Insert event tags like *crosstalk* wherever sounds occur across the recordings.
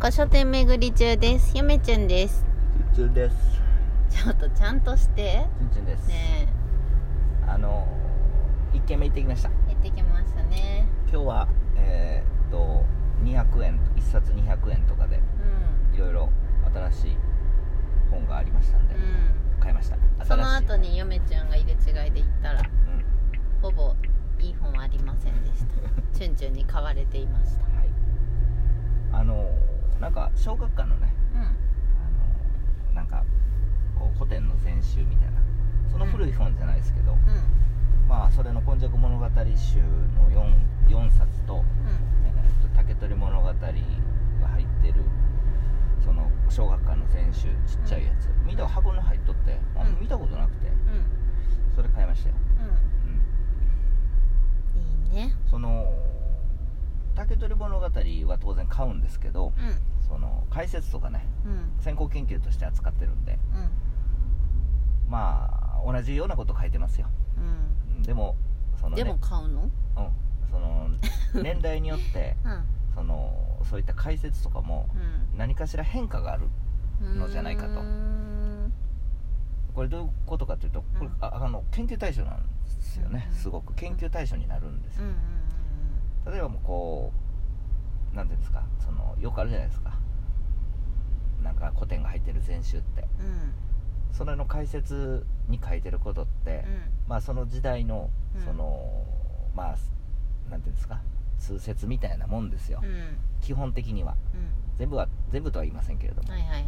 古書店巡り中です。ゆめちゅんです。チュンチュンです。ちょっとちゃんとして。チュンチュンです、ねあの一軒目行ってきました。え行ってきましたね。今日はえーっと200円1冊200円とかでういろいろ新しい本がありましたんで、んうん。買いました。その後にゆめちゅんが入れ違いで行ったらうん。ほぼいい本はありませんでした。*laughs* チュンチュンに買われていました。はい。あのなんか小学館のねうあのなんかこう古典の全集みたいなその古い本じゃないですけど、んうん。まあそれの「今昔物語集」の 4, 4冊とえーと竹取物語が入ってるその小学館の全集ちっちゃいやつ、見た箱に入っとって、あうん。見たことなくてうんうん。それ買いましたよ、うん、うん。いいね。その竹取物語は当然買うんですけどうん。その解説とかねうん。先行研究として扱ってるんでうん。まあ同じようなこと書いてますよ、でもその、ね、でも買うの？うん、その *laughs* 年代によってうん。そのそういった解説とかも何かしら変化があるうんのじゃないかと。これどういうことかというとこれ、うん。ああの研究対象なんですよね、うんすごく。研究対象になるんですよ、うんうん例えばもうこうなんていうんですかそのよくあるじゃないですか。なんか古典が入ってる全集って。うんうんそれの解説に書いてることって、まあその時代のうん。その、まあなんていうんですか通説みたいなもんですよ、うん。うん基本的には。全部は全部とは言いませんけれども、はいはいはい。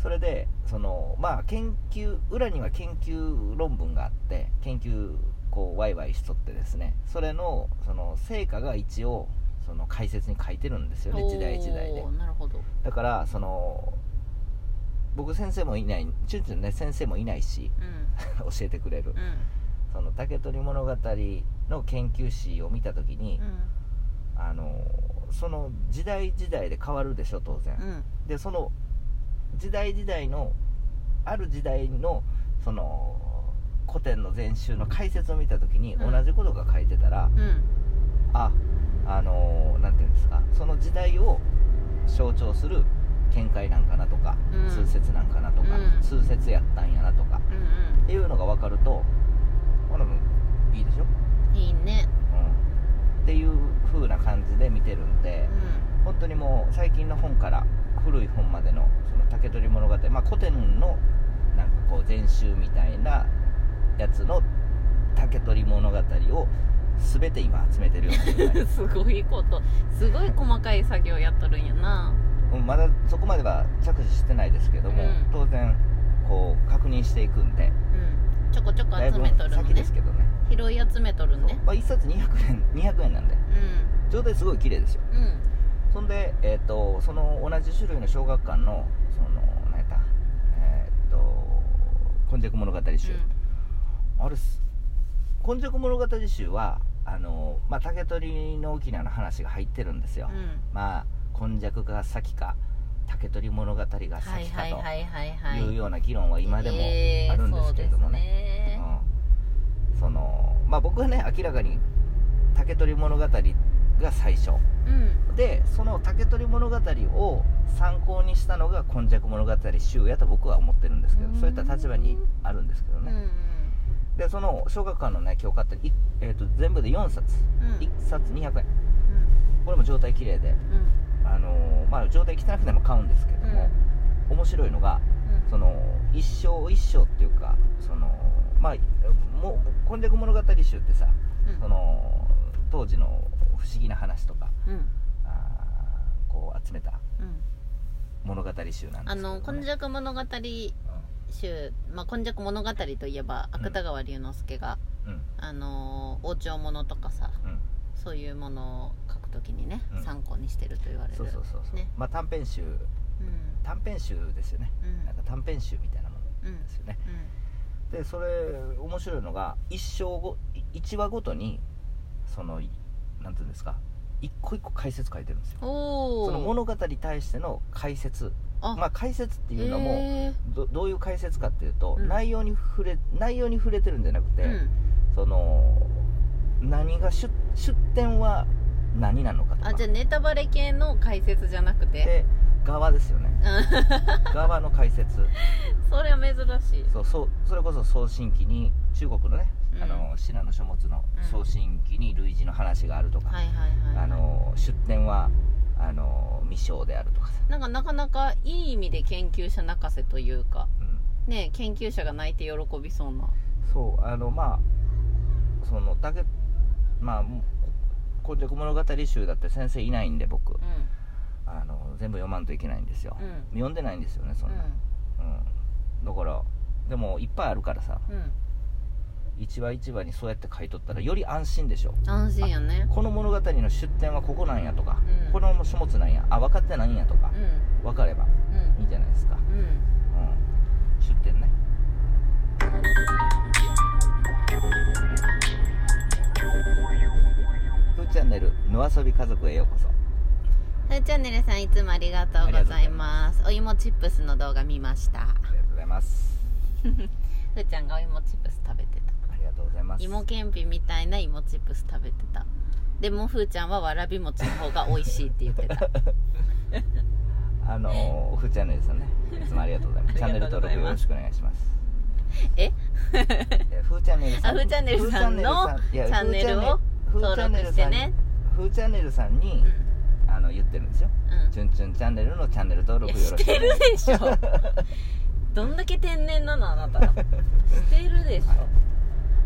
それでそのまあ研究裏には研究論文があって研究こうワイワイしとってですねそれのその成果が一応その解説に書いてるんですよね時代時代で。なるほど。だからその僕先生もいないチュンチュンね先生もいないしうん。*laughs* 教えてくれる。うん。その竹取物語の研究誌を見た時に、あのその時代時代で変わるでしょ当然、うんうん。でその時代時代のある時代のその古典の全集の解説を見た時にうん。同じことが書いてたら、うん。ああのなんていうんですかその時代を象徴する見解なんかなとか、うん。通説なんかなとか、うん。通説やったんやなとかうんっていうのが分かるとあらいいでしょ、うんいいね。うん、っていう風な感じで見てるんで、う本当にもう最近の本から古い本までのその竹取物語、まあ、古典のなんかこう全集みたいなやつの竹取物語を全て今集めてるような状態んす。*laughs* ごいこと。すごい細かい作業やっとるんやな。うんまだそこまでは着手してないですけども、うん。当然こう確認していくんでうん。ちょこちょこ集めとるの先でねすけどね。拾い集めとるねまあ、1冊200円200円なんで。状態すごい綺麗ですよ。うん。うんそんで、えー、とその同じ種類の小学館のその何やったえっ、と「今昔物語集」あれす「今昔物語集は」あのまあ、竹取の沖縄の話が入ってるんですよ、うん。まあ今昔が先か竹取物語が先かというような議論は今でもえーあるんですけれどもね,、そううん、そのまあ僕はね明らかに竹取物語が最初。うん。でその竹取物語を参考にしたのが今昔物語集やと僕は思ってるんですけどうん。そういった立場にあるんですけどね、うんうんでその小学館のね今日買った、いえー、と全部で4冊、うん。1冊200円。これも状態綺麗で、うん。あのーまあ、状態汚くても買うんですけども、面白いのがうん。その一生一生っていうかそのまあもう今昔物語集ってさ、うん。その当時の不思議な話とかうん。あーこう集めたうん。物語集なんですけど、ね、あの「今昔物語集」まあ「今昔物語」といえばうん。芥川龍之介が、あの王朝物とかさうん。そういうものを書くときにね、うん。参考にしてると言われる。そうそうそうそう、ね。まあ短編集。うん。短編集ですよね、うん。なんか短編集みたいなものうんですよね、うでそれ面白いのが一章ご1話ごとにそのいなんていうんですか一個一個解説書いてるんですよ。その物語に対しての解説あ。まあ解説っていうのもどどういう解説かっていうと、うん。内容に触れ内容に触れてるんじゃなくて、うん。その何が出出典は何なのかとか。あじゃあネタバレ系の解説じゃなくて？で側ですよね。うん。*laughs* 側の解説。*laughs* それは珍しい。そうそうそれこそ送信機に中国のね、うん。あの信濃書物のうん。送信機に類似の話があるとか、はいはいはい、はい、あの出典はあの未章であるとかさ、なんかなかなかいい意味で研究者泣かせというかうん、ね研究者が泣いて喜びそうな。そうあのまあそのだけまあもうこ今昔物語集だって先生いないんで僕。うあの全部読まんといけないんですよ、うん。読んでないんですよねそんな、ん。うん、だからでもいっぱいあるからさ一話一話にそうやって書いとったらより安心でしょ。安心やね。この物語の出典はここなんやとか、うん。この書物なんや。あ分かってないんやとかう、分かればん。いいじゃないですか、うん。うん。うん、出典ね。ふーチャンネル野遊び家族へようこそ。ふーチャンネルさんいつもありがとうございます。お芋チップスの動画見ました。ありがとうございます。*laughs* ふーちゃんがお芋チップいます。芋けんぴみたいな芋チップス食べてた。でもふーちゃんはわらび餅の方が美味しいって言ってた。*laughs* あのー、ふーチャンネルさんね。いつもありがとうございます。チャンネル登録よろしくお願いします。え？ふーチャンネルさん。あふーチャンネルさんのチャンネルを登録してね。ふーチャンネルさんに、あの言ってるんですよ。うん、うんチュンチュンチャンネルのチャンネル登録よろしくしてるでしょどんだけ天然なのあなたしてるでしょ、はい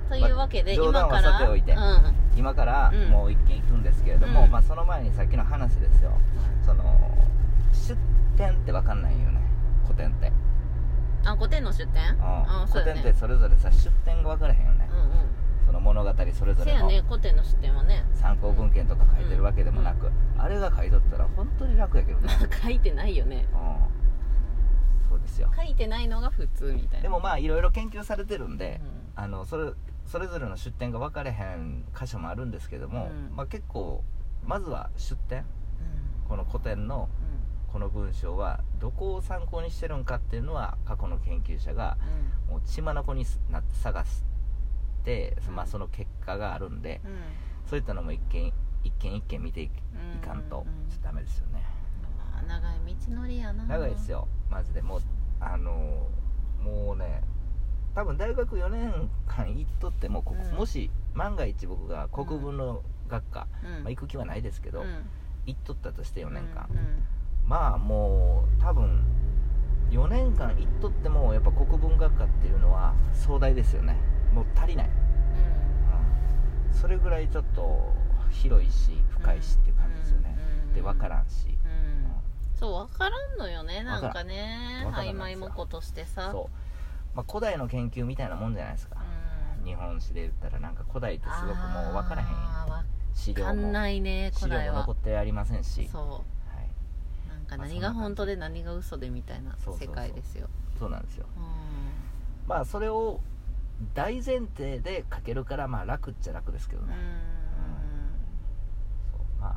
というわけで、まあ冗談は今からさておいてうん。今からうん。もう一件行くんですけれども、うん。まあ、その前にさっきの話ですよ。その出典って分かんないよね。古典って、あ古典の出店？うん。古典ってそれぞれさ出典が分からへんよね、うんうん。その物語それぞれの。ね古典の出店はね。参考文献とか書いてるわけでもなく、あれが書いとったら本当に楽やけどね、*laughs* 書いてないよね。うん、そうですよ。書いてないのが普通みたいな。でもまあいろいろ研究されてるんで、うん。あのそれそれぞれの出典が分かれへん箇所もあるんですけども、うん。まあ、結構まずは出典うん。この古典のこの文章はどこを参考にしてるんかっていうのは過去の研究者がもう血眼になって探して、まあ、その結果があるんでそういったのも一件一件一件見ていかんとうんちょっとダメですよね。まあ長い道のりやな。長いですよ。マジで。もうあのもうね多分大学4年間行っとっても、ここうん。もし万が一僕が国文の学科、うん。まあ、行く気はないですけど、うん。行っとったとして4年間、まあもう多分4年間行っとってもやっぱ国文学科っていうのは壮大ですよね。もう足りない、うん、それぐらいちょっと広いし深いしっていう感じですよね、うんで分からんし、そう分からんのよねなんわかね曖昧もことしてさ。そう、まあ、古代の研究みたいなもんじゃないですか、うん。日本史で言ったらなんか古代ってすごくもう分からへん資料もないね資料も残ってありませんし。そはい、うなんかまあ何が本当で何が嘘でみたいな世そうそうそう。界ですよ。そうなんですよ。うん。まあそれを大前提で書けるからまあ楽っちゃ楽ですけどね、そう。まあ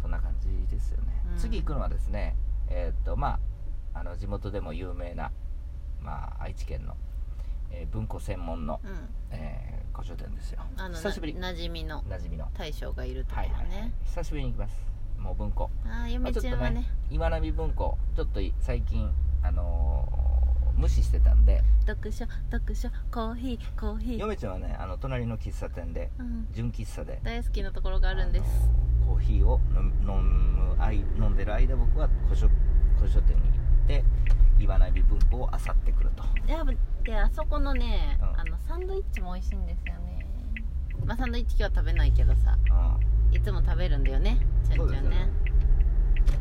そんな感じですよね、うん。次行くのはですねえーっとまああの地元でも有名な、まあ、愛知県の、えー文庫専門の、うん。うんえー古書店ですよ。あの久しぶり。な馴染みの馴染みの。大将がいるところはいはい、はい。ね、久しぶりに行きます。もう文庫。ああ嫁ちゃんはね。岩波文庫ちょっと最近あのー無視してたんで。読書読書コーヒーコーヒー、嫁ちゃんはねあの隣の喫茶店でうん、純喫茶で大好きなところがあるんです。あのコーヒーを飲む飲むあい飲んでる間僕は古書古書店に行って岩波文庫を漁ってくると。いやであそこのね、うん。あのサンドイッチも美味しいんですよね。まあサンドイッチ今日は食べないけどさうん。いつも食べるんだよねちゃんちゃんね。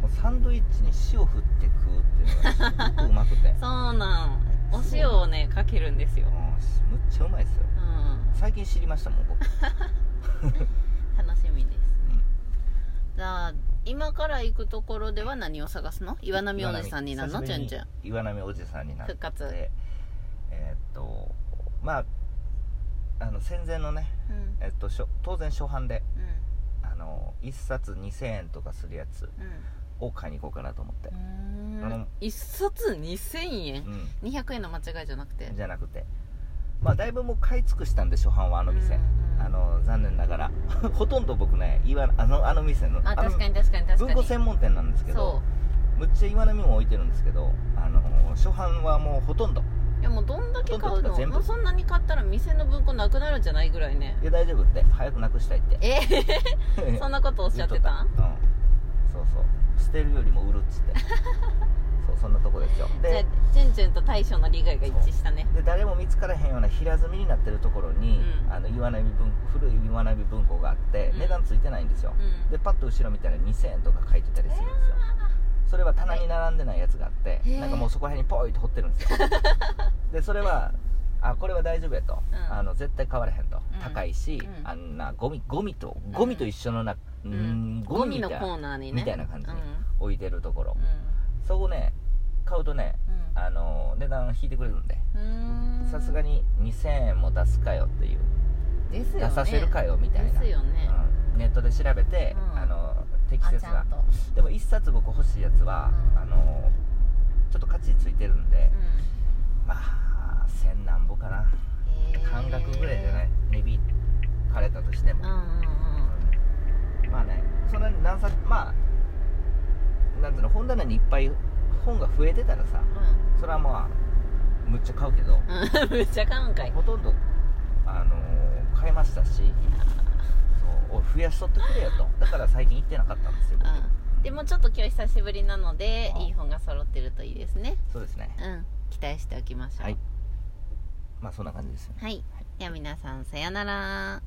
もうサンドイッチに塩振って食うっていうのがすごくうまくて。そうなん。お塩をねかけるんですよ。うん。むっちゃうまいですよ。うん。最近知りましたもん僕、*laughs* 楽しみです。うん。じゃあ今から行くところでは何を探すの？岩波おじさんになるの？ちゃんちゃん。岩波おじさんになって復活。えーっとまああの戦前のね、うん。えっと、しょ当然初版でうあの1冊2000円とかするやつん。を買いに行こうかなと思って。う、ん。あの一冊2000円？う200円の間違いじゃなくて。ん、じゃなくて。まあだいぶもう買い尽くしたんで初版はあの店、うんうんあの残念ながら。*laughs* ほとんど僕ね岩あのあの店のあの確かに確かに確かに。文庫専門店なんですけどそむっちは岩波も置いてるんですけどあの初版はもうほとんど。いやもうどんだけ買うの？もうそんなに買ったら店の文庫なくなるんじゃないぐらいね。いや大丈夫って。早くなくしたいって。え *laughs* そんなことおっしゃってた。うん。そうそう。捨てるよりも売るっつって *laughs* そうそんなとこですよ。じゃあでチュンチュンと大将の利害が一致したね。で誰も見つからへんような平積みになってるところに、うん。あの岩波文古い岩波文庫があって、うん。値段ついてないんですよ、うん。でパッと後ろ見たら2000円とか書いてたりするんですよ、それは棚に並んでないやつがあって、へー。なんかもうそこら辺にポイって掘ってるんですよ。*laughs* でそれはあこれは大丈夫やと、うん。あの絶対買われへんと、うん。高いし、うん。あんなゴミゴミとゴミと一緒のな、うん、ゴミのみたいなコーナーにね。みたいな感じにうん。置いてるところ、うそこね買うとねん。あの値段引いてくれるんで。うん。さすがに2000円も出すかよっていう。ですよね。出させるかよみたいな。ですよね、うん。ネットで調べて、うん。あの適切な。でも1冊僕欲しいやつは、うん。あのちょっと価値ついてるんで、うまあ千何歩かな、んへー。半額ぐらいじゃない？値引かれたとしても、うんうん。うん。まあねそんなに何冊まあなんていうの本棚にいっぱい本が増えてたらさそれはまあむっちゃ買うけど、うん。*laughs* めっちゃ買うんかい。ほとんどあの買いましたしそう増やしとってくれよと。だから最近行ってなかったんですよ、僕。うん。でもちょっと今日久しぶりなのであいい本が揃ってるといいですね。そうですね。うん。期待しておきましょう。はい。まあそんな感じですよねはい。では皆さんさよなら